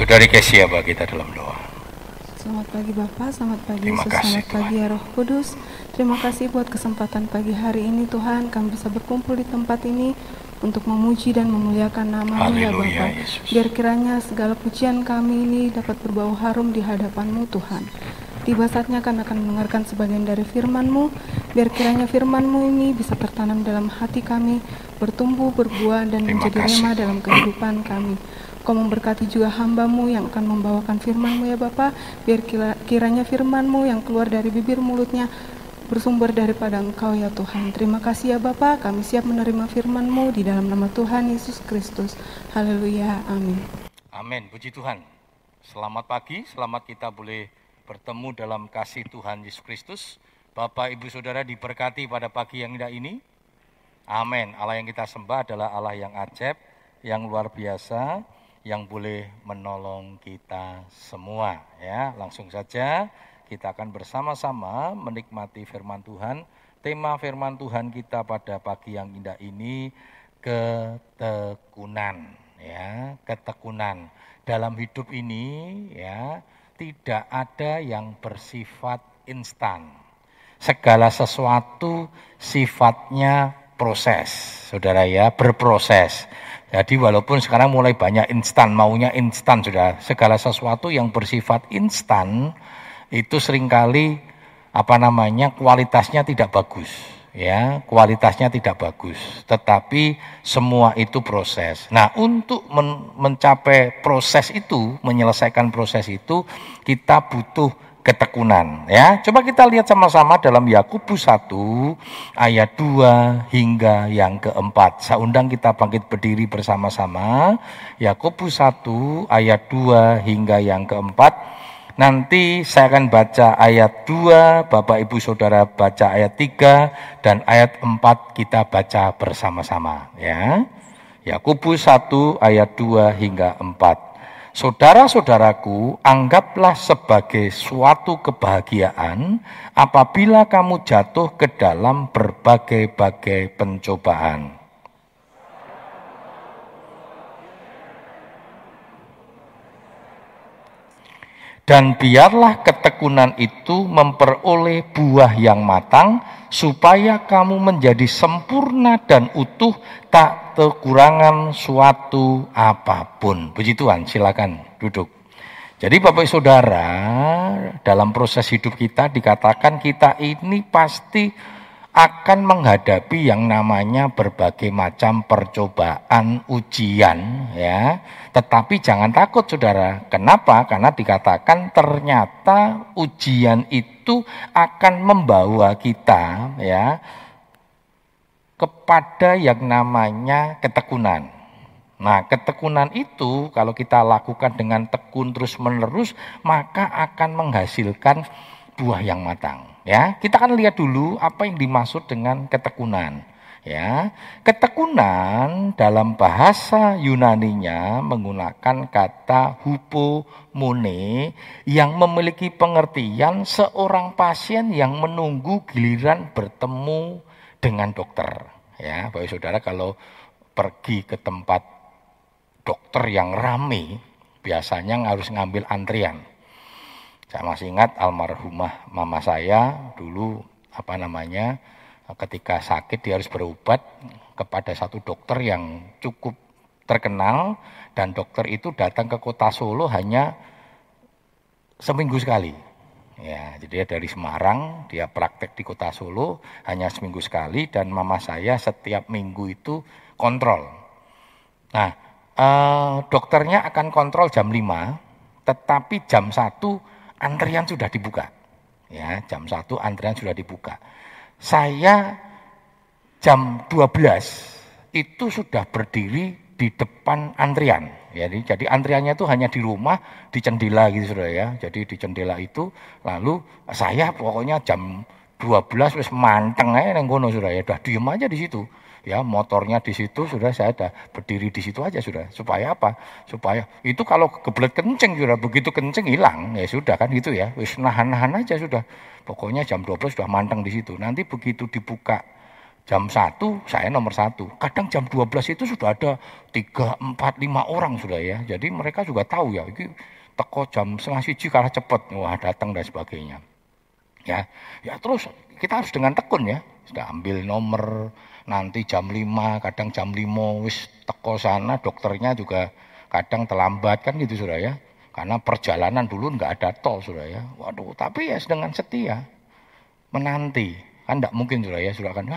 Saudari Kesia bagi kita dalam doa. Selamat pagi Bapak, selamat pagi Terima Yesus, kasih, selamat Tuhan. pagi ya Roh Kudus. Terima kasih buat kesempatan pagi hari ini Tuhan, kami bisa berkumpul di tempat ini untuk memuji dan memuliakan nama-Mu ya. Yesus. Biar kiranya segala pujian kami ini dapat berbau harum di hadapan-Mu Tuhan. Tiba saatnya kami akan mendengarkan sebagian dari firman-Mu, biar kiranya firman-Mu ini bisa tertanam dalam hati kami, bertumbuh, berbuah, dan Terima menjadi kasih, rema Tuhan. dalam kehidupan kami. Kau memberkati juga hambamu yang akan membawakan firman-Mu ya Bapa, biar kira- kiranya firman-Mu yang keluar dari bibir mulutnya bersumber daripada Engkau ya Tuhan. Terima kasih ya Bapa, kami siap menerima firman-Mu di dalam nama Tuhan Yesus Kristus. Haleluya, amin. Amin, puji Tuhan. Selamat pagi, selamat kita boleh bertemu dalam kasih Tuhan Yesus Kristus. Bapak, Ibu, Saudara diberkati pada pagi yang indah ini. Amin. Allah yang kita sembah adalah Allah yang ajaib, yang luar biasa, yang boleh menolong kita semua. Ya, langsung saja kita akan bersama-sama menikmati firman Tuhan. Tema firman Tuhan kita pada pagi yang indah ini ketekunan ya ketekunan dalam hidup ini ya tidak ada yang bersifat instan segala sesuatu sifatnya proses saudara ya berproses jadi walaupun sekarang mulai banyak instan maunya instan sudah. Segala sesuatu yang bersifat instan itu sering kali apa namanya kualitasnya tidak bagus ya. Kualitasnya tidak bagus. Tetapi semua itu proses. Nah untuk men- mencapai proses itu menyelesaikan proses itu kita butuh ketekunan ya coba kita lihat sama-sama dalam Yakobus 1 ayat 2 hingga yang keempat saya undang kita bangkit berdiri bersama-sama Yakobus 1 ayat 2 hingga yang keempat Nanti saya akan baca ayat 2, Bapak Ibu Saudara baca ayat 3 dan ayat 4 kita baca bersama-sama ya. Yakobus 1 ayat 2 hingga 4. Saudara-saudaraku, anggaplah sebagai suatu kebahagiaan apabila kamu jatuh ke dalam berbagai-bagai pencobaan. Dan biarlah ketekunan itu memperoleh buah yang matang, supaya kamu menjadi sempurna dan utuh, tak kekurangan suatu apa pun. Puji Tuhan, silakan duduk. Jadi Bapak Saudara, dalam proses hidup kita dikatakan kita ini pasti akan menghadapi yang namanya berbagai macam percobaan, ujian ya. Tetapi jangan takut Saudara. Kenapa? Karena dikatakan ternyata ujian itu akan membawa kita ya kepada yang namanya ketekunan. Nah, ketekunan itu kalau kita lakukan dengan tekun terus-menerus, maka akan menghasilkan buah yang matang. Ya, kita akan lihat dulu apa yang dimaksud dengan ketekunan. Ya, ketekunan dalam bahasa Yunaninya menggunakan kata hupomone yang memiliki pengertian seorang pasien yang menunggu giliran bertemu dengan dokter. Ya, Bapak Saudara kalau pergi ke tempat dokter yang rame biasanya harus ngambil antrian. Saya masih ingat almarhumah mama saya dulu apa namanya ketika sakit dia harus berobat kepada satu dokter yang cukup terkenal dan dokter itu datang ke kota Solo hanya seminggu sekali. Ya, jadi dia dari Semarang, dia praktek di kota Solo hanya seminggu sekali dan mama saya setiap minggu itu kontrol. Nah, eh, dokternya akan kontrol jam 5, tetapi jam 1 antrian sudah dibuka. Ya, jam 1 antrian sudah dibuka. Saya jam 12 itu sudah berdiri di depan antrian. Jadi, jadi antriannya itu hanya di rumah, di jendela gitu sudah ya. Jadi di jendela itu lalu saya pokoknya jam 12 wis manteng aja neng kono sudah ya. Udah diem aja di situ. Ya, motornya di situ sudah saya ada berdiri di situ aja sudah. Supaya apa? Supaya itu kalau kebelet kenceng sudah begitu kenceng hilang ya sudah kan gitu ya. Wis nahan-nahan aja sudah. Pokoknya jam 12 sudah manteng di situ. Nanti begitu dibuka Jam satu saya nomor satu. Kadang jam 12 itu sudah ada tiga, empat, lima orang sudah ya. Jadi mereka juga tahu ya, ini teko jam setengah siji kalah cepet, wah datang dan sebagainya. Ya, ya terus kita harus dengan tekun ya. Sudah ambil nomor, nanti jam 5, kadang jam 5 wis teko sana, dokternya juga kadang terlambat kan gitu sudah ya. Karena perjalanan dulu nggak ada tol sudah ya. Waduh, tapi ya dengan setia menanti Kan tidak mungkin sudah ya, sudah kan,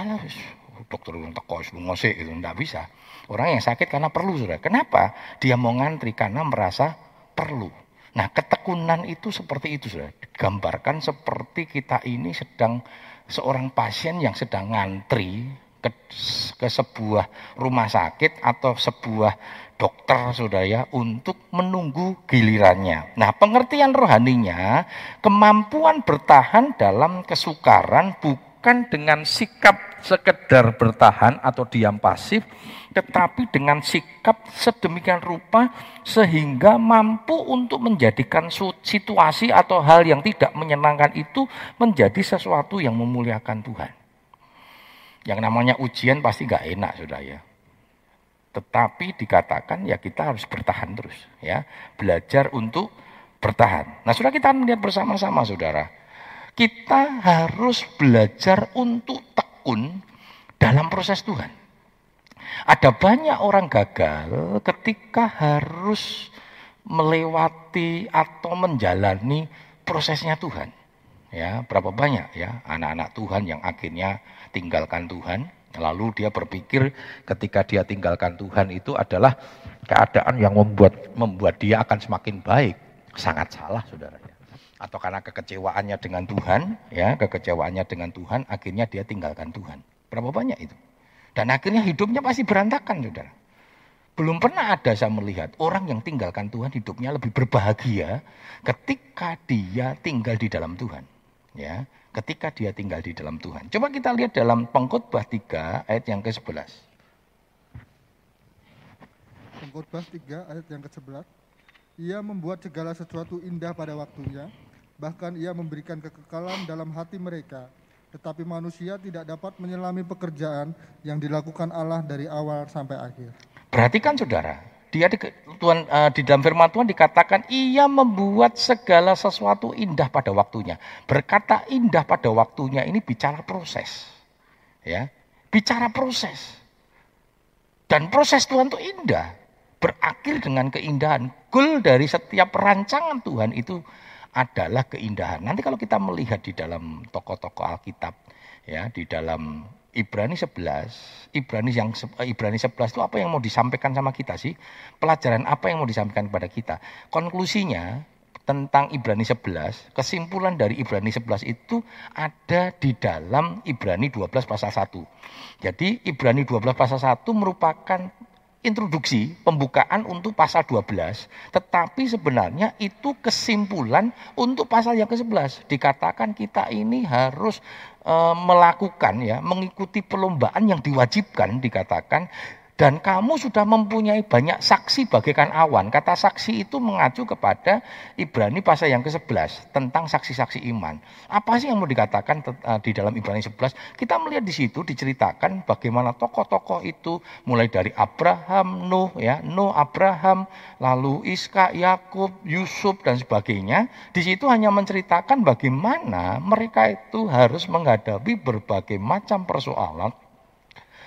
dokter yang teko ngosek itu, tidak bisa. Orang yang sakit karena perlu sudah. Kenapa? Dia mau ngantri karena merasa perlu. Nah ketekunan itu seperti itu sudah. Digambarkan seperti kita ini sedang seorang pasien yang sedang ngantri ke, ke sebuah rumah sakit atau sebuah dokter saudara ya untuk menunggu gilirannya. Nah pengertian rohaninya kemampuan bertahan dalam kesukaran bukan bukan dengan sikap sekedar bertahan atau diam pasif, tetapi dengan sikap sedemikian rupa sehingga mampu untuk menjadikan situasi atau hal yang tidak menyenangkan itu menjadi sesuatu yang memuliakan Tuhan. Yang namanya ujian pasti gak enak sudah ya. Tetapi dikatakan ya kita harus bertahan terus ya. Belajar untuk bertahan. Nah sudah kita melihat bersama-sama saudara kita harus belajar untuk tekun dalam proses Tuhan. Ada banyak orang gagal ketika harus melewati atau menjalani prosesnya Tuhan. Ya, berapa banyak ya anak-anak Tuhan yang akhirnya tinggalkan Tuhan, lalu dia berpikir ketika dia tinggalkan Tuhan itu adalah keadaan yang membuat membuat dia akan semakin baik. Sangat salah, Saudara atau karena kekecewaannya dengan Tuhan, ya, kekecewaannya dengan Tuhan, akhirnya dia tinggalkan Tuhan. Berapa banyak itu? Dan akhirnya hidupnya pasti berantakan, Saudara. Belum pernah ada saya melihat orang yang tinggalkan Tuhan hidupnya lebih berbahagia ketika dia tinggal di dalam Tuhan. Ya, ketika dia tinggal di dalam Tuhan. Coba kita lihat dalam Pengkhotbah 3 ayat yang ke-11. Pengkhotbah 3 ayat yang ke-11. Ia membuat segala sesuatu indah pada waktunya bahkan ia memberikan kekekalan dalam hati mereka. Tetapi manusia tidak dapat menyelami pekerjaan yang dilakukan Allah dari awal sampai akhir. Perhatikan saudara, dia di, Tuhan, uh, di dalam firman Tuhan dikatakan ia membuat segala sesuatu indah pada waktunya. Berkata indah pada waktunya ini bicara proses. Ya, bicara proses. Dan proses Tuhan itu indah. Berakhir dengan keindahan. Goal dari setiap rancangan Tuhan itu adalah keindahan. Nanti kalau kita melihat di dalam tokoh-tokoh Alkitab, ya di dalam Ibrani 11, Ibrani yang eh, Ibrani 11 itu apa yang mau disampaikan sama kita sih? Pelajaran apa yang mau disampaikan kepada kita? Konklusinya tentang Ibrani 11, kesimpulan dari Ibrani 11 itu ada di dalam Ibrani 12 pasal 1. Jadi Ibrani 12 pasal 1 merupakan introduksi pembukaan untuk pasal 12, tetapi sebenarnya itu kesimpulan untuk pasal yang ke-11. Dikatakan kita ini harus e, melakukan ya, mengikuti perlombaan yang diwajibkan dikatakan dan kamu sudah mempunyai banyak saksi bagaikan awan. Kata saksi itu mengacu kepada Ibrani pasal yang ke-11 tentang saksi-saksi iman. Apa sih yang mau dikatakan eh, di dalam Ibrani 11? Kita melihat di situ diceritakan bagaimana tokoh-tokoh itu mulai dari Abraham, Nuh ya, Nuh, Abraham, lalu Iska, Yakub, Yusuf dan sebagainya. Di situ hanya menceritakan bagaimana mereka itu harus menghadapi berbagai macam persoalan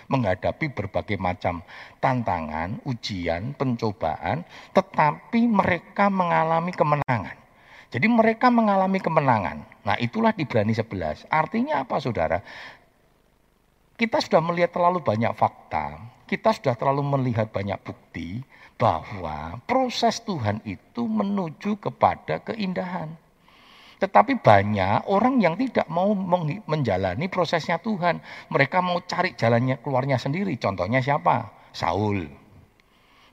menghadapi berbagai macam tantangan, ujian, pencobaan, tetapi mereka mengalami kemenangan. Jadi mereka mengalami kemenangan. Nah itulah di Ibrani 11. Artinya apa saudara? Kita sudah melihat terlalu banyak fakta, kita sudah terlalu melihat banyak bukti bahwa proses Tuhan itu menuju kepada keindahan. Tetapi banyak orang yang tidak mau menjalani prosesnya Tuhan. Mereka mau cari jalannya keluarnya sendiri. Contohnya siapa? Saul.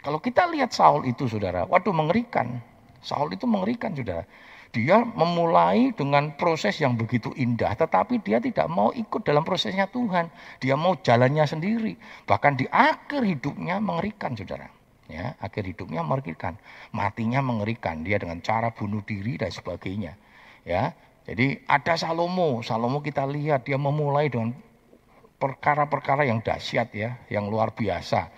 Kalau kita lihat Saul itu saudara, waduh mengerikan. Saul itu mengerikan saudara. Dia memulai dengan proses yang begitu indah, tetapi dia tidak mau ikut dalam prosesnya Tuhan. Dia mau jalannya sendiri. Bahkan di akhir hidupnya mengerikan saudara. Ya, akhir hidupnya mengerikan. Matinya mengerikan. Dia dengan cara bunuh diri dan sebagainya. Ya, jadi ada Salomo. Salomo kita lihat dia memulai dengan perkara-perkara yang dahsyat ya, yang luar biasa.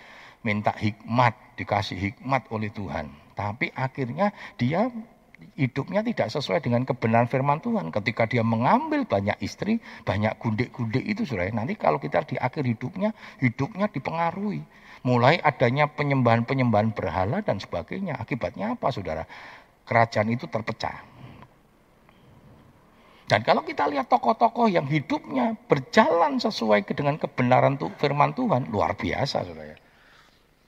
Minta hikmat, dikasih hikmat oleh Tuhan. Tapi akhirnya dia hidupnya tidak sesuai dengan kebenaran firman Tuhan. Ketika dia mengambil banyak istri, banyak gundik-gundik itu saudara. Nanti kalau kita di akhir hidupnya, hidupnya dipengaruhi. Mulai adanya penyembahan-penyembahan berhala dan sebagainya. Akibatnya apa saudara? Kerajaan itu terpecah. Dan kalau kita lihat tokoh-tokoh yang hidupnya berjalan sesuai dengan kebenaran firman Tuhan, luar biasa saudara.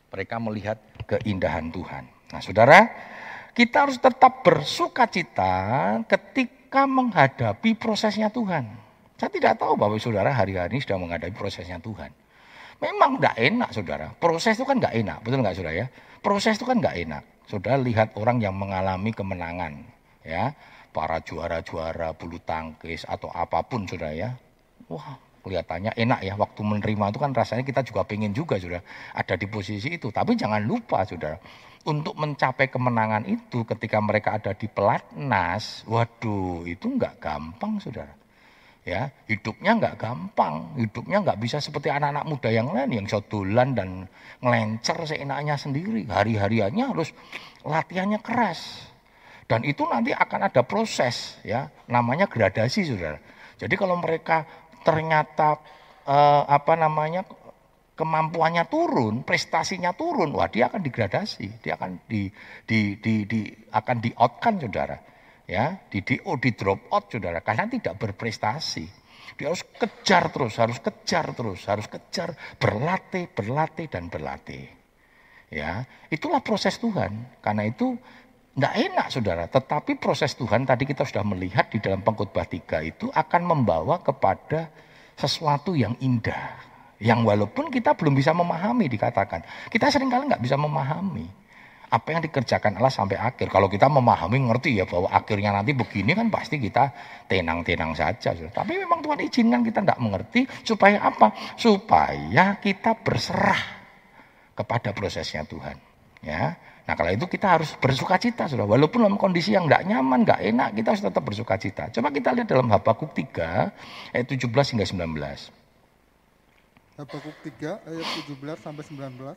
Mereka melihat keindahan Tuhan. Nah saudara, kita harus tetap bersuka cita ketika menghadapi prosesnya Tuhan. Saya tidak tahu bahwa saudara hari-hari ini sudah menghadapi prosesnya Tuhan. Memang tidak enak saudara. Proses itu kan tidak enak, betul nggak saudara ya? Proses itu kan tidak enak. Saudara lihat orang yang mengalami kemenangan, ya para juara-juara bulu tangkis atau apa pun sudah ya. Wah, kelihatannya enak ya waktu menerima itu kan rasanya kita juga pengen juga sudah ada di posisi itu. Tapi jangan lupa sudah untuk mencapai kemenangan itu ketika mereka ada di pelatnas, waduh itu nggak gampang saudara. Ya, hidupnya nggak gampang, hidupnya nggak bisa seperti anak-anak muda yang lain yang sodolan dan ngelencer seenaknya sendiri. Hari-hariannya harus latihannya keras. Dan itu nanti akan ada proses ya, namanya gradasi Saudara. Jadi kalau mereka ternyata eh, apa namanya kemampuannya turun, prestasinya turun, wah dia akan digradasi, dia akan di, di, di, di akan di outkan saudara, ya, di DO, di drop out saudara, karena tidak berprestasi. Dia harus kejar terus, harus kejar terus, harus kejar, berlatih, berlatih dan berlatih. Ya, itulah proses Tuhan. Karena itu tidak enak saudara, tetapi proses Tuhan tadi kita sudah melihat di dalam pengkhotbah tiga itu akan membawa kepada sesuatu yang indah. Yang walaupun kita belum bisa memahami dikatakan. Kita sering kali nggak bisa memahami apa yang dikerjakan Allah sampai akhir. Kalau kita memahami, ngerti ya bahwa akhirnya nanti begini kan pasti kita tenang-tenang saja. Tapi memang Tuhan izinkan kita tidak mengerti supaya apa? Supaya kita berserah kepada prosesnya Tuhan. Ya, Nah kalau itu kita harus bersuka cita sudah. Walaupun dalam kondisi yang tidak nyaman, tidak enak, kita harus tetap bersuka cita. Coba kita lihat dalam Habakuk 3 ayat 17 hingga 19. Habakuk 3 ayat 17 sampai 19.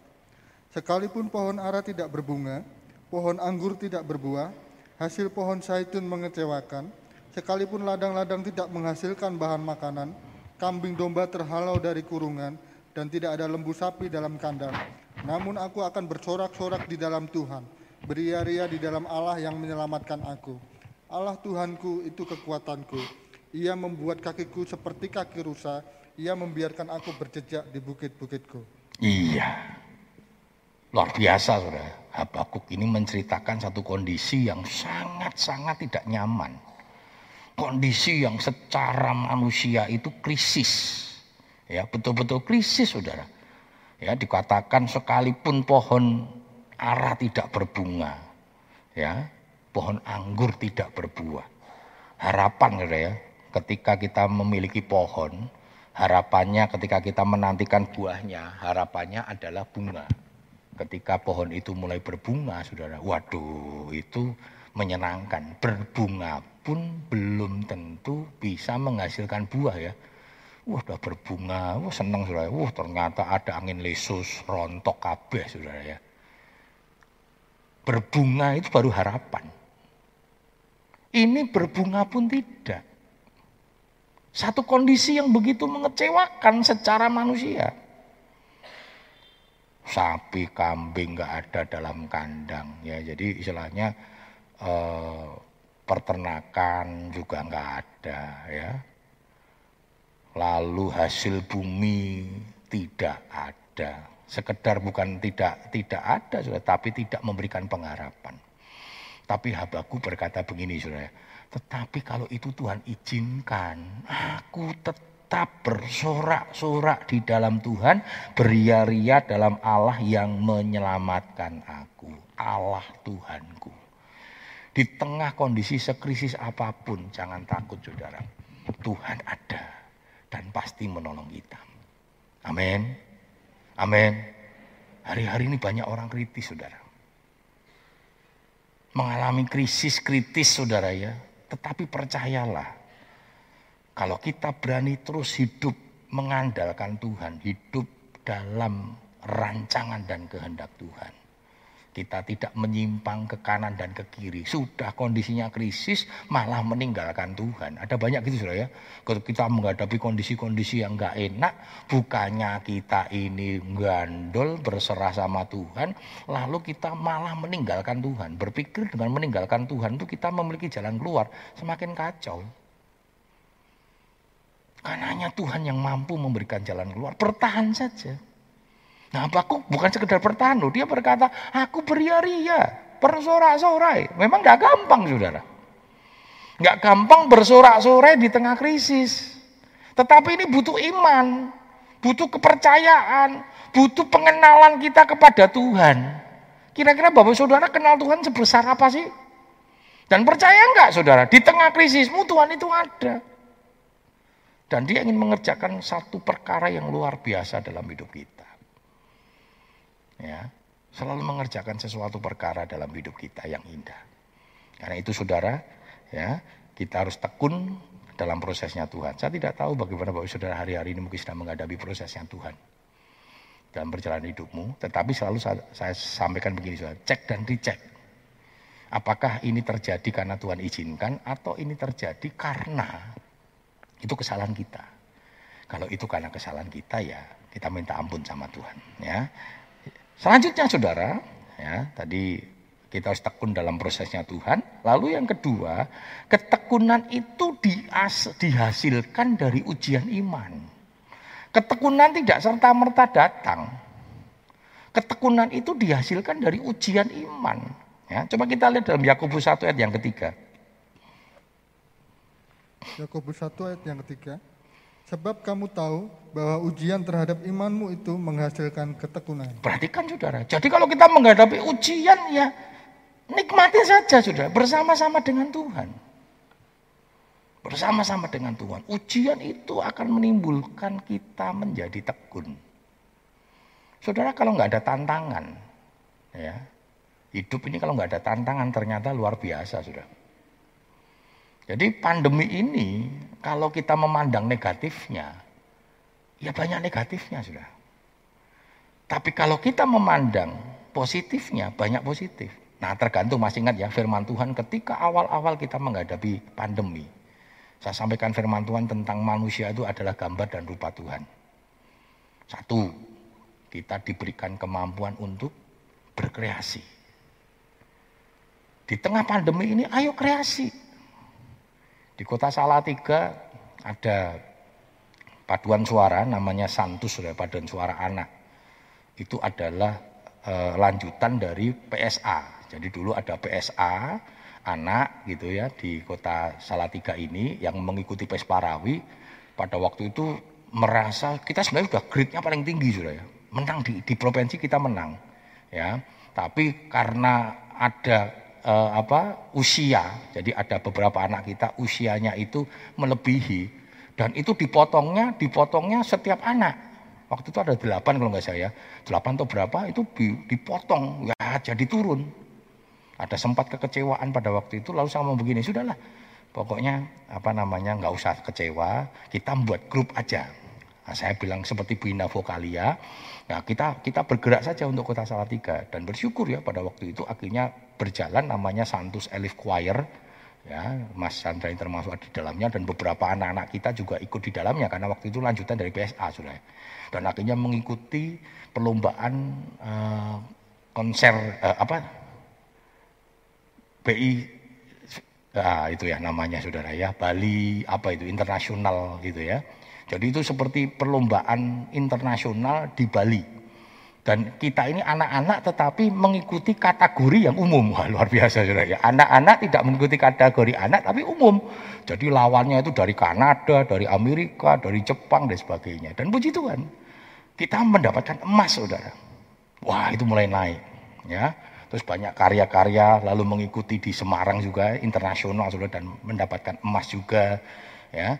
Sekalipun pohon ara tidak berbunga, pohon anggur tidak berbuah, hasil pohon zaitun mengecewakan, sekalipun ladang-ladang tidak menghasilkan bahan makanan, kambing domba terhalau dari kurungan, dan tidak ada lembu sapi dalam kandang namun aku akan bersorak-sorak di dalam Tuhan, beria-ria di dalam Allah yang menyelamatkan aku. Allah Tuhanku itu kekuatanku. Ia membuat kakiku seperti kaki rusa. Ia membiarkan aku berjejak di bukit-bukitku. Iya. Luar biasa, saudara. Habakuk ini menceritakan satu kondisi yang sangat-sangat tidak nyaman. Kondisi yang secara manusia itu krisis. Ya, betul-betul krisis, saudara Ya, dikatakan sekalipun pohon ara tidak berbunga, ya, pohon anggur tidak berbuah. Harapan ya, ketika kita memiliki pohon, harapannya ketika kita menantikan buahnya, harapannya adalah bunga. Ketika pohon itu mulai berbunga, saudara, waduh, itu menyenangkan. Berbunga pun belum tentu bisa menghasilkan buah ya. Wah, udah berbunga, wah seneng saudara. Wah, ternyata ada angin lesus, rontok kabeh saudara ya. Berbunga itu baru harapan. Ini berbunga pun tidak. Satu kondisi yang begitu mengecewakan secara manusia. Sapi, kambing nggak ada dalam kandang ya. Jadi istilahnya eh, peternakan juga nggak ada ya lalu hasil bumi tidak ada. Sekedar bukan tidak tidak ada, sudah, tapi tidak memberikan pengharapan. Tapi Habaku berkata begini, saudara. Tetapi kalau itu Tuhan izinkan, aku tetap bersorak-sorak di dalam Tuhan, beria-ria dalam Allah yang menyelamatkan aku, Allah Tuhanku. Di tengah kondisi sekrisis apa pun, jangan takut saudara. Tuhan ada pasti menolong kita. Amin. Amin. Hari-hari ini banyak orang kritis, saudara. Mengalami krisis kritis, saudara ya. Tetapi percayalah, kalau kita berani terus hidup mengandalkan Tuhan, hidup dalam rancangan dan kehendak Tuhan. Kita tidak menyimpang ke kanan dan ke kiri. Sudah kondisinya krisis, malah meninggalkan Tuhan. Ada banyak gitu sudah ya. Kalau kita menghadapi kondisi-kondisi yang nggak enak, bukannya kita ini gandol berserah sama Tuhan, lalu kita malah meninggalkan Tuhan. Berpikir dengan meninggalkan Tuhan itu kita memiliki jalan keluar, semakin kacau. Karena hanya Tuhan yang mampu memberikan jalan keluar. Bertahan saja. Nah, aku bukan sekedar bertahan loh. Dia berkata, aku beria-ria, bersorak-sorai. Memang gak gampang, saudara. Gak gampang bersorak-sorai di tengah krisis. Tetapi ini butuh iman, butuh kepercayaan, butuh pengenalan kita kepada Tuhan. Kira-kira Bapak Saudara kenal Tuhan sebesar apa sih? Dan percaya enggak saudara, di tengah krisismu Tuhan itu ada. Dan dia ingin mengerjakan satu perkara yang luar biasa dalam hidup kita ya selalu mengerjakan sesuatu perkara dalam hidup kita yang indah. Karena itu saudara, ya kita harus tekun dalam prosesnya Tuhan. Saya tidak tahu bagaimana Bapak Saudara hari-hari ini mungkin sedang menghadapi prosesnya Tuhan dalam perjalanan hidupmu, tetapi selalu saya, saya sampaikan begini saudara, cek dan dicek. Apakah ini terjadi karena Tuhan izinkan atau ini terjadi karena itu kesalahan kita. Kalau itu karena kesalahan kita ya kita minta ampun sama Tuhan ya. Selanjutnya saudara, ya tadi kita harus tekun dalam prosesnya Tuhan. Lalu yang kedua, ketekunan itu dias, dihasilkan dari ujian iman. Ketekunan tidak serta-merta datang. Ketekunan itu dihasilkan dari ujian iman. Ya, coba kita lihat dalam Yakobus 1 ayat yang ketiga. Yakobus 1 ayat yang ketiga. Sebab kamu tahu bahwa ujian terhadap imanmu itu menghasilkan ketekunan. Perhatikan saudara. Jadi kalau kita menghadapi ujian ya nikmati saja saudara. Bersama-sama dengan Tuhan. Bersama-sama dengan Tuhan. Ujian itu akan menimbulkan kita menjadi tekun. Saudara kalau nggak ada tantangan, ya hidup ini kalau nggak ada tantangan ternyata luar biasa saudara. Jadi pandemi ini kalau kita memandang negatifnya, ya banyak negatifnya sudah. Tapi kalau kita memandang positifnya, banyak positif. Nah tergantung masih ingat ya firman Tuhan ketika awal-awal kita menghadapi pandemi. Saya sampaikan firman Tuhan tentang manusia itu adalah gambar dan rupa Tuhan. Satu, kita diberikan kemampuan untuk berkreasi. Di tengah pandemi ini ayo kreasi. Di kota Salatiga ada paduan suara namanya Santus, sudah paduan suara anak. Itu adalah e, lanjutan dari PSA. Jadi dulu ada PSA anak gitu ya di kota Salatiga ini yang mengikuti PES Parawi pada waktu itu merasa kita sebenarnya sudah grade-nya paling tinggi sudah ya. Menang di, di provinsi kita menang. Ya. Tapi karena ada uh, apa usia. Jadi ada beberapa anak kita usianya itu melebihi dan itu dipotongnya dipotongnya setiap anak. Waktu itu ada delapan kalau nggak saya, delapan atau berapa itu dipotong, ya jadi turun. Ada sempat kekecewaan pada waktu itu, lalu saya mau begini, sudahlah, pokoknya apa namanya nggak usah kecewa, kita buat grup aja. Nah, saya bilang seperti Bina Vokalia, Nah, kita kita bergerak saja untuk Kota Salatiga dan bersyukur ya pada waktu itu akhirnya berjalan namanya Santus Elif Choir ya Mas Sandra yang termasuk di dalamnya dan beberapa anak-anak kita juga ikut di dalamnya karena waktu itu lanjutan dari PSA sudah. Dan akhirnya mengikuti perlombaan uh, konser uh, apa? BI nah, itu ya namanya saudara ya Bali apa itu internasional gitu ya. Jadi itu seperti perlombaan internasional di Bali. Dan kita ini anak-anak tetapi mengikuti kategori yang umum. Wah, luar biasa saudara ya. Anak-anak tidak mengikuti kategori anak tapi umum. Jadi lawannya itu dari Kanada, dari Amerika, dari Jepang dan sebagainya. Dan puji Tuhan, kita mendapatkan emas saudara. Wah itu mulai naik. ya Terus banyak karya-karya lalu mengikuti di Semarang juga internasional saudara dan mendapatkan emas juga. Ya,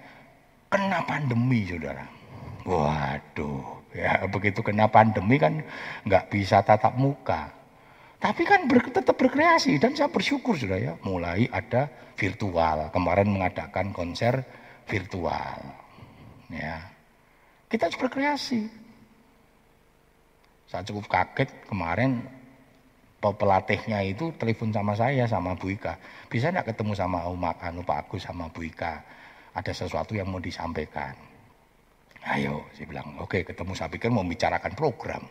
kena pandemi saudara. Waduh, ya begitu kena pandemi kan nggak bisa tatap muka. Tapi kan ber, tetap berkreasi dan saya bersyukur sudah ya, mulai ada virtual. Kemarin mengadakan konser virtual. Ya. Kita harus berkreasi. Saya cukup kaget kemarin pelatihnya itu telepon sama saya sama Bu Ika. Bisa enggak ketemu sama Umak Anu Pak Agus sama Bu Ika? Ada sesuatu yang mau disampaikan. Ayo, saya bilang, oke ketemu saya pikir mau bicarakan program.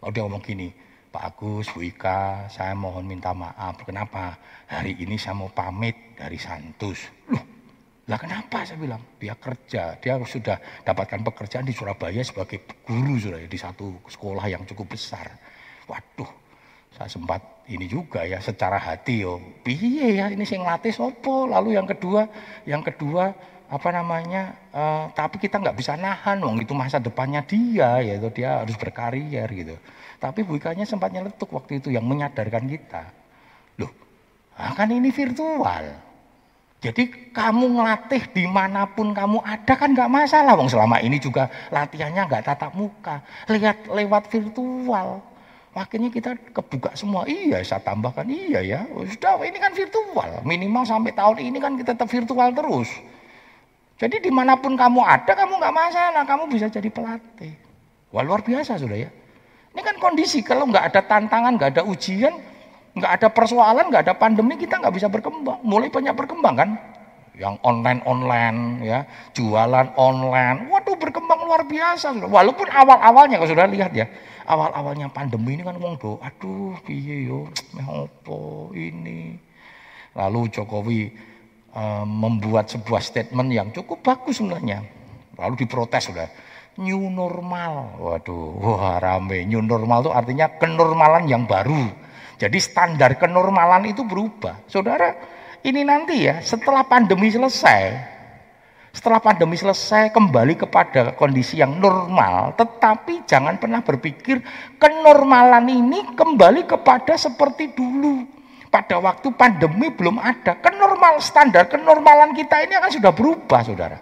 Lalu dia ngomong gini, Pak Agus, Bu Ika, saya mohon minta maaf. Kenapa? Hari ini saya mau pamit dari Santus. Loh, lah kenapa saya bilang? Dia kerja, dia sudah dapatkan pekerjaan di Surabaya sebagai guru sudah di satu sekolah yang cukup besar. Waduh, saya sempat ini juga ya secara hati yo. Piye ya ini sing latih sopo. Lalu yang kedua, yang kedua apa namanya uh, tapi kita nggak bisa nahan wong itu masa depannya dia yaitu dia harus berkarier gitu tapi Bu Ikanya sempat waktu itu yang menyadarkan kita loh ah, kan ini virtual jadi kamu ngelatih di mana pun kamu ada kan nggak masalah wong selama ini juga latihannya nggak tatap muka lihat lewat virtual Makanya kita kebuka semua. Iya, saya tambahkan iya ya. Sudah, ini kan virtual. Minimal sampai tahun ini kan kita tetap virtual terus. Jadi di mana pun kamu ada, kamu nggak masalah, kamu bisa jadi pelatih. Wah luar biasa sudah ya. Ini kan kondisi, kalau nggak ada tantangan, nggak ada ujian, nggak ada persoalan, nggak ada pandemi, kita nggak bisa berkembang. Mulai banyak berkembang kan? Yang online-online, ya, jualan online, waduh berkembang luar biasa. Walaupun awal-awalnya, kalau sudah lihat ya, awal-awalnya pandemi ini kan do, aduh piye yo, ini. Lalu Jokowi Eh, membuat sebuah statement yang cukup bagus sebenarnya. Lalu diprotes sudah. New normal. Waduh, wah rame. New normal itu artinya kenormalan yang baru. Jadi standar kenormalan itu berubah. Saudara, ini nanti ya setelah pandemi selesai, setelah pandemi selesai kembali kepada kondisi yang normal, tetapi jangan pernah berpikir kenormalan ini kembali kepada seperti dulu pada waktu pandemi belum ada. Kenormal standar kenormalan kita ini akan sudah berubah, saudara.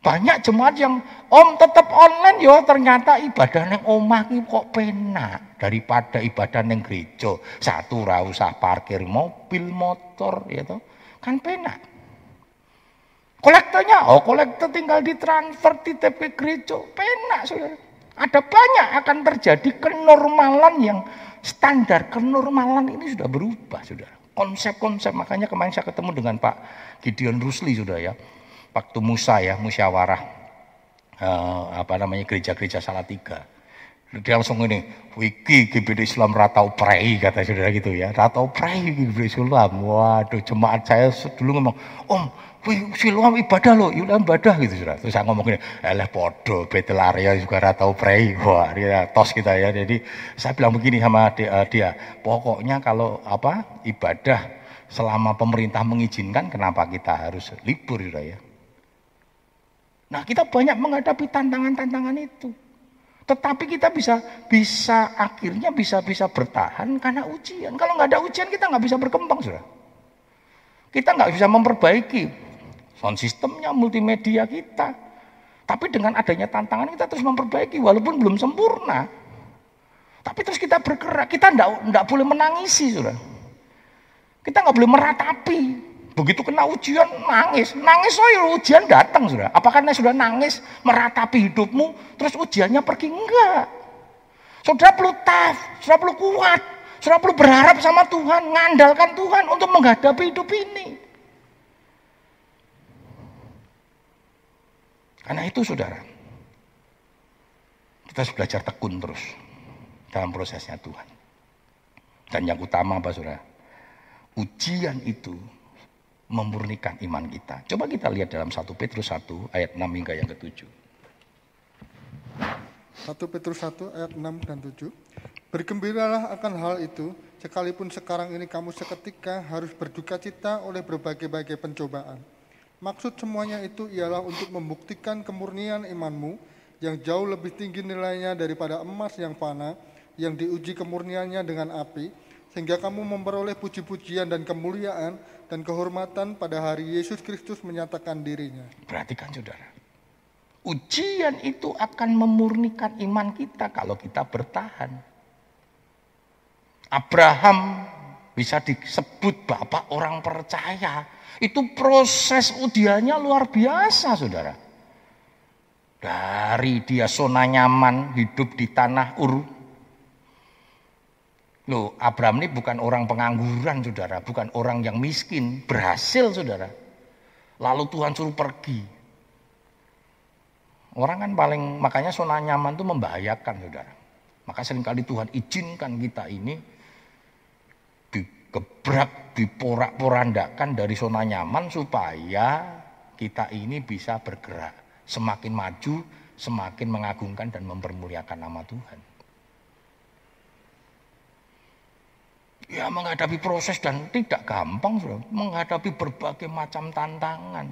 Banyak jemaat yang om tetap online yo ternyata ibadah neng omah ki kok penak daripada ibadah neng gereja. Satu ra usah parkir mobil, motor toh. Kan penak. Kolektornya, oh kolektor tinggal ditransfer di TP gereja. Penak saudara. Ada banyak akan terjadi kenormalan yang standar kenormalan ini sudah berubah, sudah. Konsep-konsep makanya kemarin saya ketemu dengan Pak Gideon Rusli sudah ya. Waktu Musa ya, musyawarah uh, apa namanya gereja-gereja Salatiga. Dia langsung ini, wiki GBD Islam ratau prei kata saudara gitu ya. Ratau prei GBD Islam. Waduh, jemaat saya dulu ngomong, Om, siluam ibadah loh, ibadah gitu sudah. Terus saya ngomong gini, eleh podo, betel area juga ratau prei. Wah, dia tos kita ya. Jadi saya bilang begini sama dia, uh, dia, pokoknya kalau apa ibadah selama pemerintah mengizinkan, kenapa kita harus libur ya? Nah, kita banyak menghadapi tantangan-tantangan itu. Tetapi kita bisa bisa akhirnya bisa bisa bertahan karena ujian. Kalau nggak ada ujian kita nggak bisa berkembang sudah. Kita nggak bisa memperbaiki sound systemnya, multimedia kita. Tapi dengan adanya tantangan kita terus memperbaiki walaupun belum sempurna. Tapi terus kita bergerak, kita enggak, enggak boleh menangisi sudah. Kita nggak boleh meratapi. Begitu kena ujian nangis, nangis oh ya ujian datang sudah. Apakah karena sudah nangis meratapi hidupmu, terus ujiannya pergi enggak? Saudara perlu tough, saudara perlu kuat, saudara perlu berharap sama Tuhan, ngandalkan Tuhan untuk menghadapi hidup ini. Karena itu saudara, kita harus belajar tekun terus dalam prosesnya Tuhan. Dan yang utama apa saudara? Ujian itu memurnikan iman kita. Coba kita lihat dalam 1 Petrus 1 ayat 6 hingga yang ke-7. 1 Petrus 1 ayat 6 dan 7. Bergembiralah akan hal itu, sekalipun sekarang ini kamu seketika harus berduka cita oleh berbagai-bagai pencobaan Maksud semuanya itu ialah untuk membuktikan kemurnian imanmu yang jauh lebih tinggi nilainya daripada emas yang fana yang diuji kemurniannya dengan api sehingga kamu memperoleh puji-pujian dan kemuliaan dan kehormatan pada hari Yesus Kristus menyatakan dirinya. Perhatikan saudara. Ujian itu akan memurnikan iman kita kalau kita bertahan. Abraham bisa disebut bapak orang percaya itu proses ujiannya luar biasa, saudara. Dari dia zona nyaman hidup di tanah Ur. Loh, Abraham ini bukan orang pengangguran, saudara. Bukan orang yang miskin. Berhasil, saudara. Lalu Tuhan suruh pergi. Orang kan paling, makanya zona nyaman itu membahayakan, saudara. Maka sering kali Tuhan izinkan kita ini digebrak, diporak-porandakan dari zona nyaman supaya kita ini bisa bergerak semakin maju, semakin mengagungkan dan mempermuliakan nama Tuhan. Ya menghadapi proses dan tidak gampang, bro. menghadapi berbagai macam tantangan.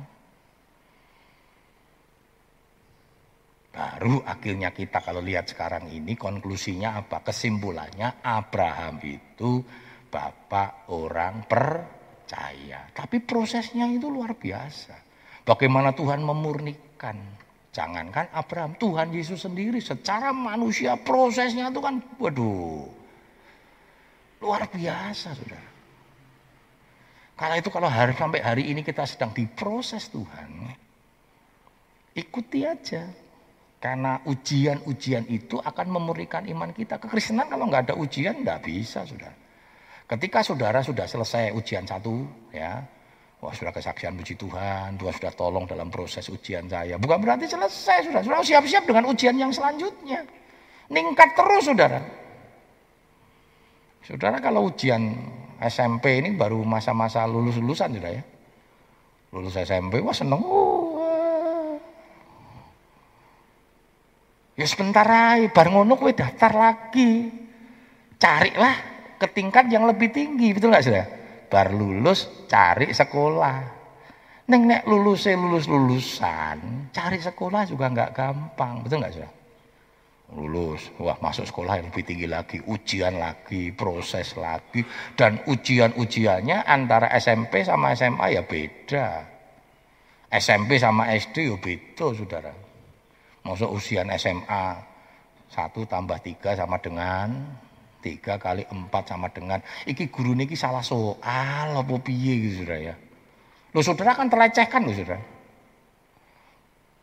Baru akhirnya kita kalau lihat sekarang ini konklusinya apa? Kesimpulannya Abraham itu bapak orang percaya. Tapi prosesnya itu luar biasa. Bagaimana Tuhan memurnikan Jangan Jangankan Abraham, Tuhan Yesus sendiri secara manusia prosesnya itu kan, waduh, luar biasa saudara. Karena itu kalau hari sampai hari ini kita sedang diproses Tuhan, ikuti aja. Karena ujian-ujian itu akan memurnikan iman kita. Kekristenan kalau nggak ada ujian nggak bisa, saudara. Ketika saudara sudah selesai ujian satu, ya, Wah sudah kesaksian puji Tuhan, Tuhan sudah tolong dalam proses ujian saya. Bukan berarti selesai, sudah. Sudah siap-siap dengan ujian yang selanjutnya. Ningkat terus saudara. Saudara kalau ujian SMP ini baru masa-masa lulus-lulusan sudah ya. Lulus SMP, wah seneng. Ya sebentar aja, bareng ngono daftar lagi. Carilah ke tingkat yang lebih tinggi, betul nggak sudah? bar lulus cari sekolah. Neng nek lulus lulus lulusan, cari sekolah juga nggak gampang, betul nggak sih? Lulus, wah masuk sekolah yang lebih tinggi lagi, ujian lagi, proses lagi, dan ujian-ujiannya antara SMP sama SMA ya beda. SMP sama SD ya beda, saudara. Masuk ujian SMA satu tambah tiga sama dengan tiga kali empat sama dengan iki guru niki salah soal apa piye gitu saudara ya. Lo saudara kan terlecehkan lo saudara.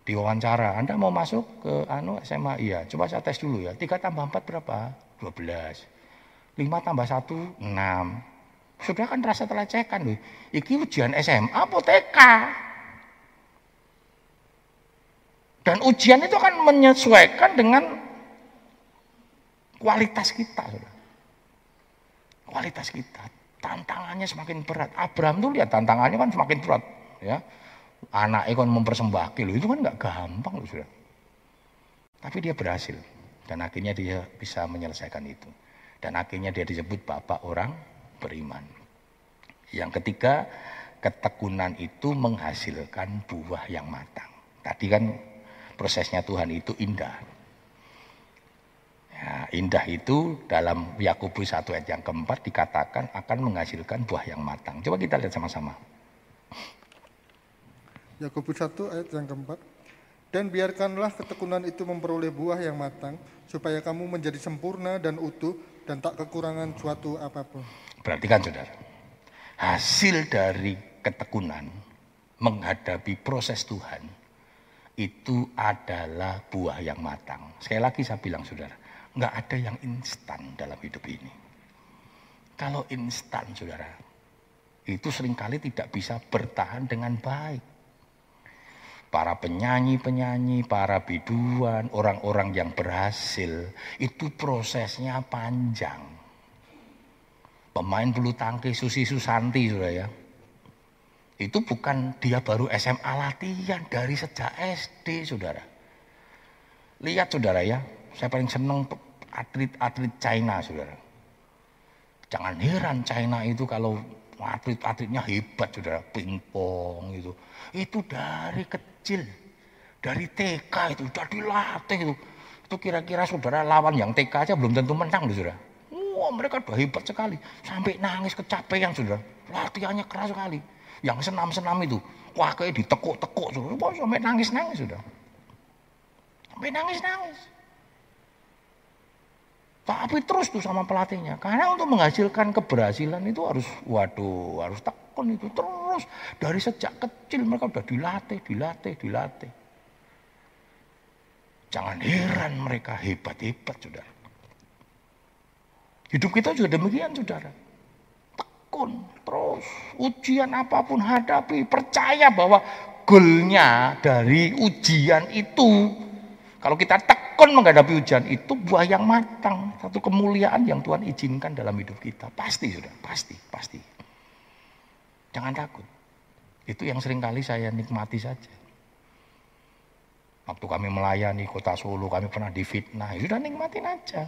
Di wawancara, Anda mau masuk ke anu SMA? Iya, coba saya tes dulu ya. Tiga tambah empat berapa? Dua belas. Lima tambah satu, enam. Saudara kan terasa terlecehkan loh. Iki ujian SMA apa TK? Dan ujian itu akan menyesuaikan dengan kualitas kita. Kualitas kita. Tantangannya semakin berat. Abraham tuh lihat tantangannya kan semakin berat. ya Anaknya kan mempersembahkan loh. Itu kan nggak gampang loh sudah. Tapi dia berhasil. Dan akhirnya dia bisa menyelesaikan itu. Dan akhirnya dia disebut bapak orang beriman. Yang ketiga, ketekunan itu menghasilkan buah yang matang. Tadi kan prosesnya Tuhan itu indah. Indah itu dalam Yakobus 1 ayat yang keempat dikatakan akan menghasilkan buah yang matang. Coba kita lihat sama-sama. Yakobus 1 ayat yang keempat. Dan biarkanlah ketekunan itu memperoleh buah yang matang, supaya kamu menjadi sempurna dan utuh dan tak kekurangan suatu apa pun. Berarti kan saudara, hasil dari ketekunan menghadapi proses Tuhan itu adalah buah yang matang. Sekali lagi saya bilang saudara, nggak ada yang instan dalam hidup ini. Kalau instan, saudara, itu sering kali tidak bisa bertahan dengan baik. Para penyanyi-penyanyi, para biduan, orang-orang yang berhasil, itu prosesnya panjang. Pemain bulu tangkis Susi Susanti, saudara ya. Itu bukan dia baru SMA latihan dari sejak SD, saudara. Lihat saudara ya, saya paling senang atlet-atlet China, saudara. Jangan heran China itu kalau atlet-atletnya hebat, saudara. Pingpong itu. Itu dari kecil. Dari TK itu, sudah dilatih itu. Itu kira-kira saudara lawan yang TK aja belum tentu menang, saudara. Wah mereka udah hebat sekali. Sampai nangis kecapean, saudara. Latihannya keras sekali. Yang senam-senam itu. Wah kayak ditekuk-tekuk, saudara. Wah, sampai nangis-nangis, sudah. Sampai nangis-nangis. Tapi terus tuh sama pelatihnya. Karena untuk menghasilkan keberhasilan itu harus, waduh, harus tekun itu terus. Dari sejak kecil mereka udah dilatih, dilatih, dilatih. Jangan heran mereka hebat-hebat, saudara. Hidup kita juga demikian, saudara. Tekun, terus ujian apa pun hadapi, percaya bahwa goalnya dari ujian itu, kalau kita tekun menghadapi ujian itu, buah yang matang, satu kemuliaan yang Tuhan izinkan dalam hidup kita. Pasti, sudah, pasti, pasti. Jangan takut. Itu yang sering kali saya nikmati saja. Waktu kami melayani kota Solo, kami pernah difitnah, ya sudah nikmatin aja.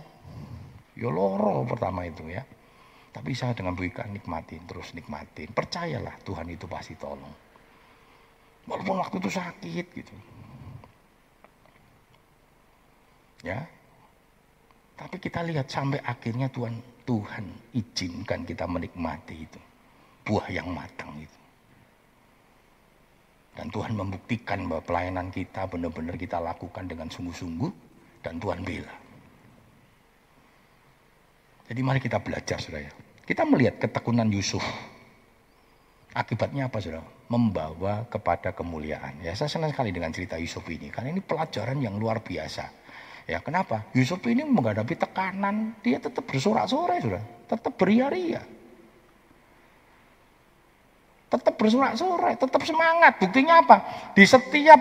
Ya loro pertama itu ya. Tapi saya dengan buika nikmatin, terus nikmatin. Percayalah Tuhan itu pasti tolong. Walaupun waktu itu sakit gitu. Ya. Tapi kita lihat sampai akhirnya Tuhan Tuhan izinkan kita menikmati itu. Buah yang matang itu. Dan Tuhan membuktikan bahwa pelayanan kita benar-benar kita lakukan dengan sungguh-sungguh dan Tuhan bela. Jadi mari kita belajar saudara. Kita melihat ketekunan Yusuf. Akibatnya apa saudara? Membawa kepada kemuliaan. Ya saya senang sekali dengan cerita Yusuf ini. Karena ini pelajaran yang luar biasa. Ya kenapa? Yusuf ini menghadapi tekanan. Dia tetap bersorak-sorai saudara. Tetap beria-ria tetap bersorak-sorai, tetap semangat. Buktinya apa? Di setiap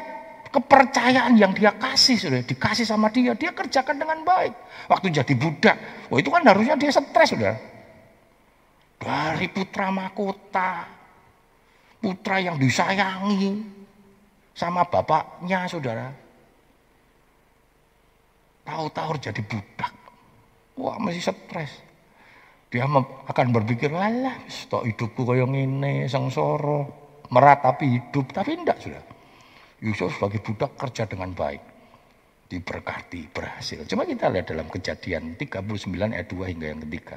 kepercayaan yang dia kasih sudah dikasih sama dia, dia kerjakan dengan baik. Waktu jadi budak, oh itu kan harusnya dia stres sudah. Dari putra mahkota, putra yang disayangi sama bapaknya saudara. Tahu-tahu jadi budak. Wah masih stres. Dia akan berpikir lah stok hidupku kaya ngene sengsara. Meratapi hidup. Tapi tidak sudah Yusuf sebagai budak kerja dengan baik. Diberkati berhasil. Coba kita lihat dalam kejadian 39 ayat 2 hingga yang ketiga.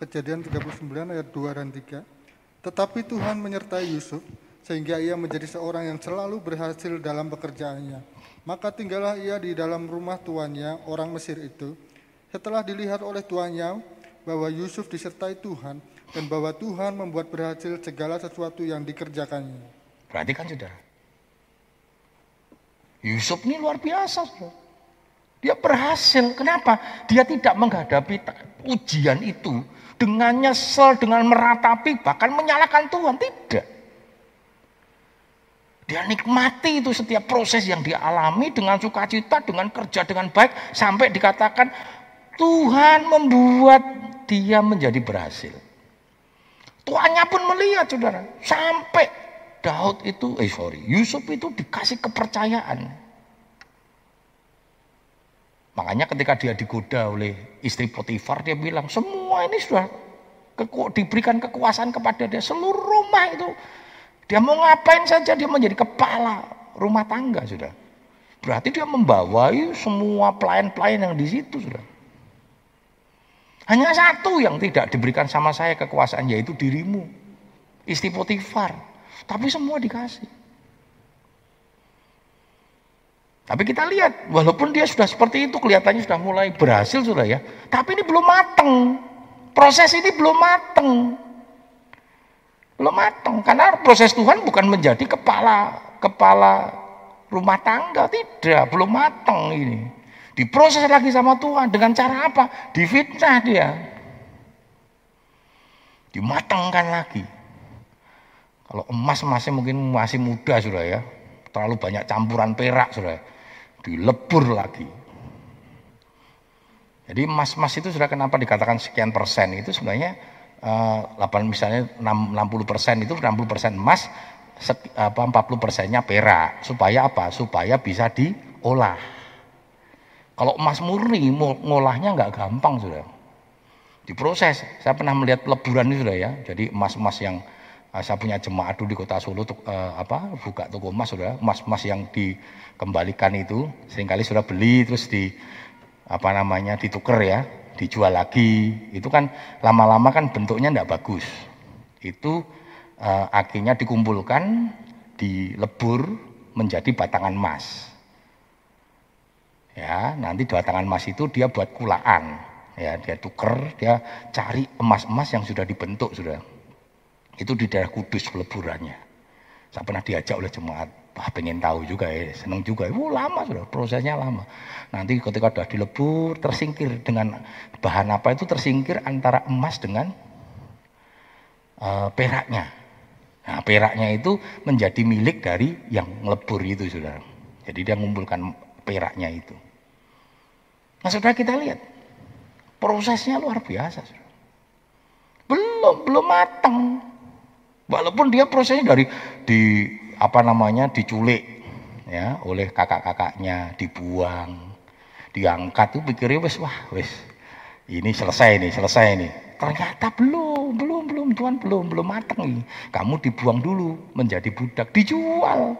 Kejadian 39 ayat 2 dan 3 tetapi Tuhan menyertai Yusuf sehingga ia menjadi seorang yang selalu berhasil dalam pekerjaannya maka tinggallah ia di dalam rumah tuannya orang Mesir itu setelah dilihat oleh tuannya bahwa Yusuf disertai Tuhan dan bahwa Tuhan membuat berhasil segala sesuatu yang dikerjakannya. Perhatikan saudara. Yusuf ini luar biasa. Saudara. Dia berhasil. Kenapa? Dia tidak menghadapi ujian itu dengan nyesel, dengan meratapi, bahkan menyalahkan Tuhan. Tidak. Dia nikmati itu setiap proses yang dia alami dengan sukacita, dengan kerja dengan baik, sampai dikatakan Tuhan membuat dia menjadi berhasil. Tuannya pun melihat saudara. Sampai Daud itu, eh sorry, Yusuf itu dikasih kepercayaan. Makanya ketika dia digoda oleh istri Potifar, dia bilang, semua ini sudah keku, diberikan kekuasaan kepada dia. Seluruh rumah itu. Dia mau ngapain saja, dia menjadi kepala rumah tangga, sudah. Berarti dia membawai semua pelayan-pelayan yang di situ, sudah. Hanya satu yang tidak diberikan sama saya kekuasaan yaitu dirimu. Istri Potifar. Tapi semua dikasih. Tapi kita lihat, walaupun dia sudah seperti itu, kelihatannya sudah mulai berhasil sudah ya. Tapi ini belum mateng. Proses ini belum mateng. Belum mateng. Karena proses Tuhan bukan menjadi kepala kepala rumah tangga. Tidak, belum mateng ini. Diproses lagi sama Tuhan dengan cara apa? Difitnah dia. Dimatangkan lagi. Kalau emas masih mungkin masih muda sudah ya. Terlalu banyak campuran perak sudah. Dilebur lagi. Jadi emas-emas itu sudah kenapa dikatakan sekian persen itu sebenarnya 8 misalnya 60 persen itu 60 persen emas apa 40 persennya perak supaya apa supaya bisa diolah kalau emas murni ngolahnya nggak gampang sudah. Diproses. Saya pernah melihat peleburan ini sudah ya. Jadi emas-emas yang uh, saya punya jemaat dulu di kota Solo uh, apa buka toko emas sudah emas-emas yang dikembalikan itu sering kali sudah beli terus di apa namanya ditukar ya dijual lagi. Itu kan lama-lama kan bentuknya tidak bagus. Itu uh, akhirnya dikumpulkan dilebur menjadi batangan emas. Ya nanti dua tangan emas itu dia buat kulaan. Ya dia tuker dia cari emas-emas yang sudah dibentuk sudah. Itu di daerah Kudus peleburannya saya pernah diajak oleh jemaat Wah pengen tahu juga ya, seneng juga. Oh, lama sudah, prosesnya lama. Nanti ketika sudah dilebur, tersingkir dengan bahan apa itu tersingkir antara emas dengan uh, peraknya. Nah, peraknya itu menjadi milik dari yang lebur itu, saudara. Jadi dia mengumpulkan peraknya itu. Nah, saudara kita lihat, prosesnya luar biasa, saudara. Belum, belum matang. Walaupun dia prosesnya dari di apa namanya diculik ya oleh kakak-kakaknya, dibuang, diangkat tuh pikirnya wes wah wes ini selesai nih, selesai nih. Ternyata belum, belum, belum, Tuhan belum, belum matang nih. Kamu dibuang dulu menjadi budak, dijual.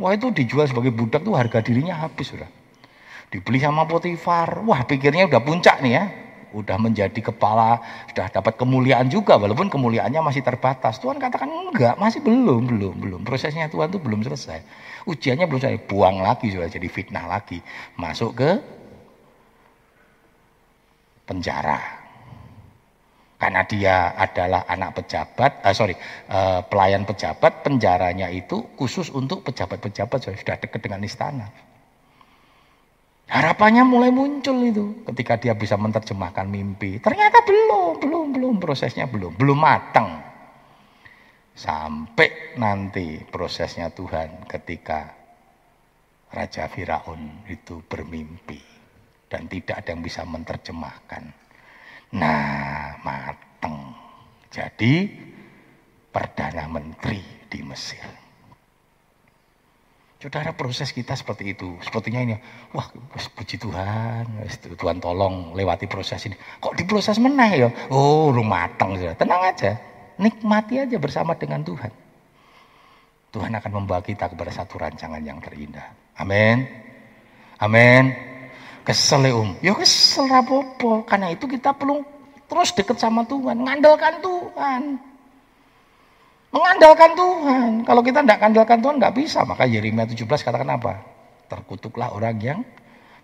Wah itu dijual sebagai budak tuh harga dirinya habis sudah. Dibeli sama Potifar, wah pikirnya udah puncak nih ya udah menjadi kepala, sudah dapat kemuliaan juga walaupun kemuliaannya masih terbatas. Tuhan katakan enggak, masih belum, belum, belum. Prosesnya Tuhan itu belum selesai. Ujiannya belum selesai, buang lagi sudah jadi fitnah lagi. Masuk ke penjara. Karena dia adalah anak pejabat, uh, sorry, uh, pelayan pejabat, penjaranya itu khusus untuk pejabat-pejabat sudah dekat dengan istana. Harapannya mulai muncul itu ketika dia bisa menerjemahkan mimpi. Ternyata belum, belum, belum prosesnya belum, belum matang. Sampai nanti prosesnya Tuhan ketika Raja Firaun itu bermimpi dan tidak ada yang bisa menerjemahkan. Nah, matang. Jadi perdana menteri di Mesir. Saudara proses kita seperti itu. Sepertinya ini, wah puji Tuhan, Tuhan tolong lewati proses ini. Kok diproses meneh ya? Oh, rumah matang saudara. Tenang aja, nikmati aja bersama dengan Tuhan. Tuhan akan membawa kita kepada satu rancangan yang terindah. Amin. Amin. Kesel ya um. Ya kesel rapopo. Karena itu kita perlu terus dekat sama Tuhan. Ngandalkan Tuhan. Mengandalkan Tuhan. Kalau kita tidak mengandalkan Tuhan nggak bisa. Maka Yeremia 17 katakan apa? Terkutuklah orang yang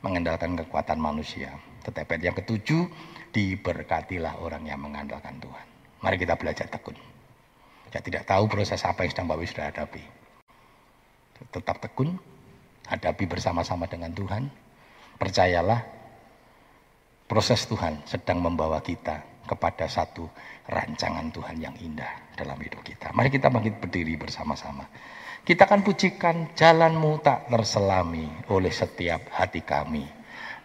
mengandalkan kekuatan manusia. Tetapi yang ketujuh, diberkatilah orang yang mengandalkan Tuhan. Mari kita belajar tekun. Saya tidak tahu proses apa yang sedang Bapak sudah hadapi. Tetap tekun, hadapi bersama-sama dengan Tuhan. Percayalah, proses Tuhan sedang membawa kita kepada satu rancangan Tuhan yang indah dalam hidup kita. Mari kita bangkit berdiri bersama-sama. Kita akan pujikan jalanmu tak terselami oleh setiap hati kami.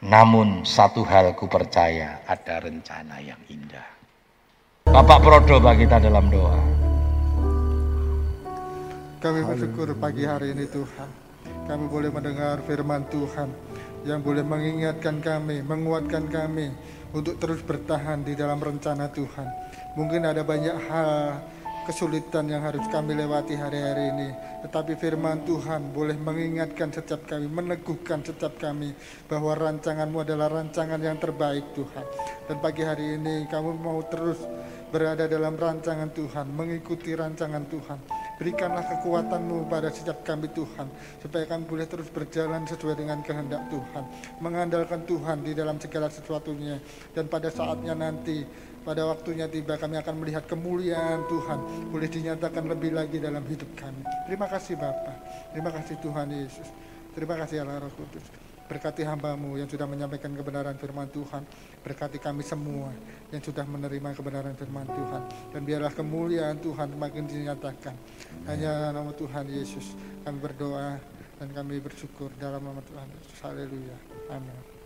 Namun satu hal ku percaya ada rencana yang indah. Bapak Prodo bagi kita dalam doa. Kami bersyukur pagi hari ini Tuhan. Kami boleh mendengar firman Tuhan yang boleh mengingatkan kami, menguatkan kami untuk terus bertahan di dalam rencana Tuhan. Mungkin ada banyak hal kesulitan yang harus kami lewati hari-hari ini. Tetapi firman Tuhan boleh mengingatkan setiap kami, meneguhkan setiap kami bahwa rancanganmu adalah rancangan yang terbaik Tuhan. Dan pagi hari ini kamu mau terus berada dalam rancangan Tuhan, mengikuti rancangan Tuhan. Berikanlah kekuatanmu pada setiap kami Tuhan, supaya kami boleh terus berjalan sesuai dengan kehendak Tuhan. Mengandalkan Tuhan di dalam segala sesuatunya. Dan pada saatnya nanti, pada waktunya tiba kami akan melihat kemuliaan Tuhan boleh dinyatakan lebih lagi dalam hidup kami. Terima kasih Bapak. Terima kasih Tuhan Yesus. Terima kasih Allah Roh Kudus. Berkati hambamu yang sudah menyampaikan kebenaran firman Tuhan. Berkati kami semua yang sudah menerima kebenaran firman Tuhan. Dan biarlah kemuliaan Tuhan makin dinyatakan. Hanya nama Tuhan Yesus kami berdoa dan kami bersyukur dalam nama Tuhan Yesus. Haleluya. Amin.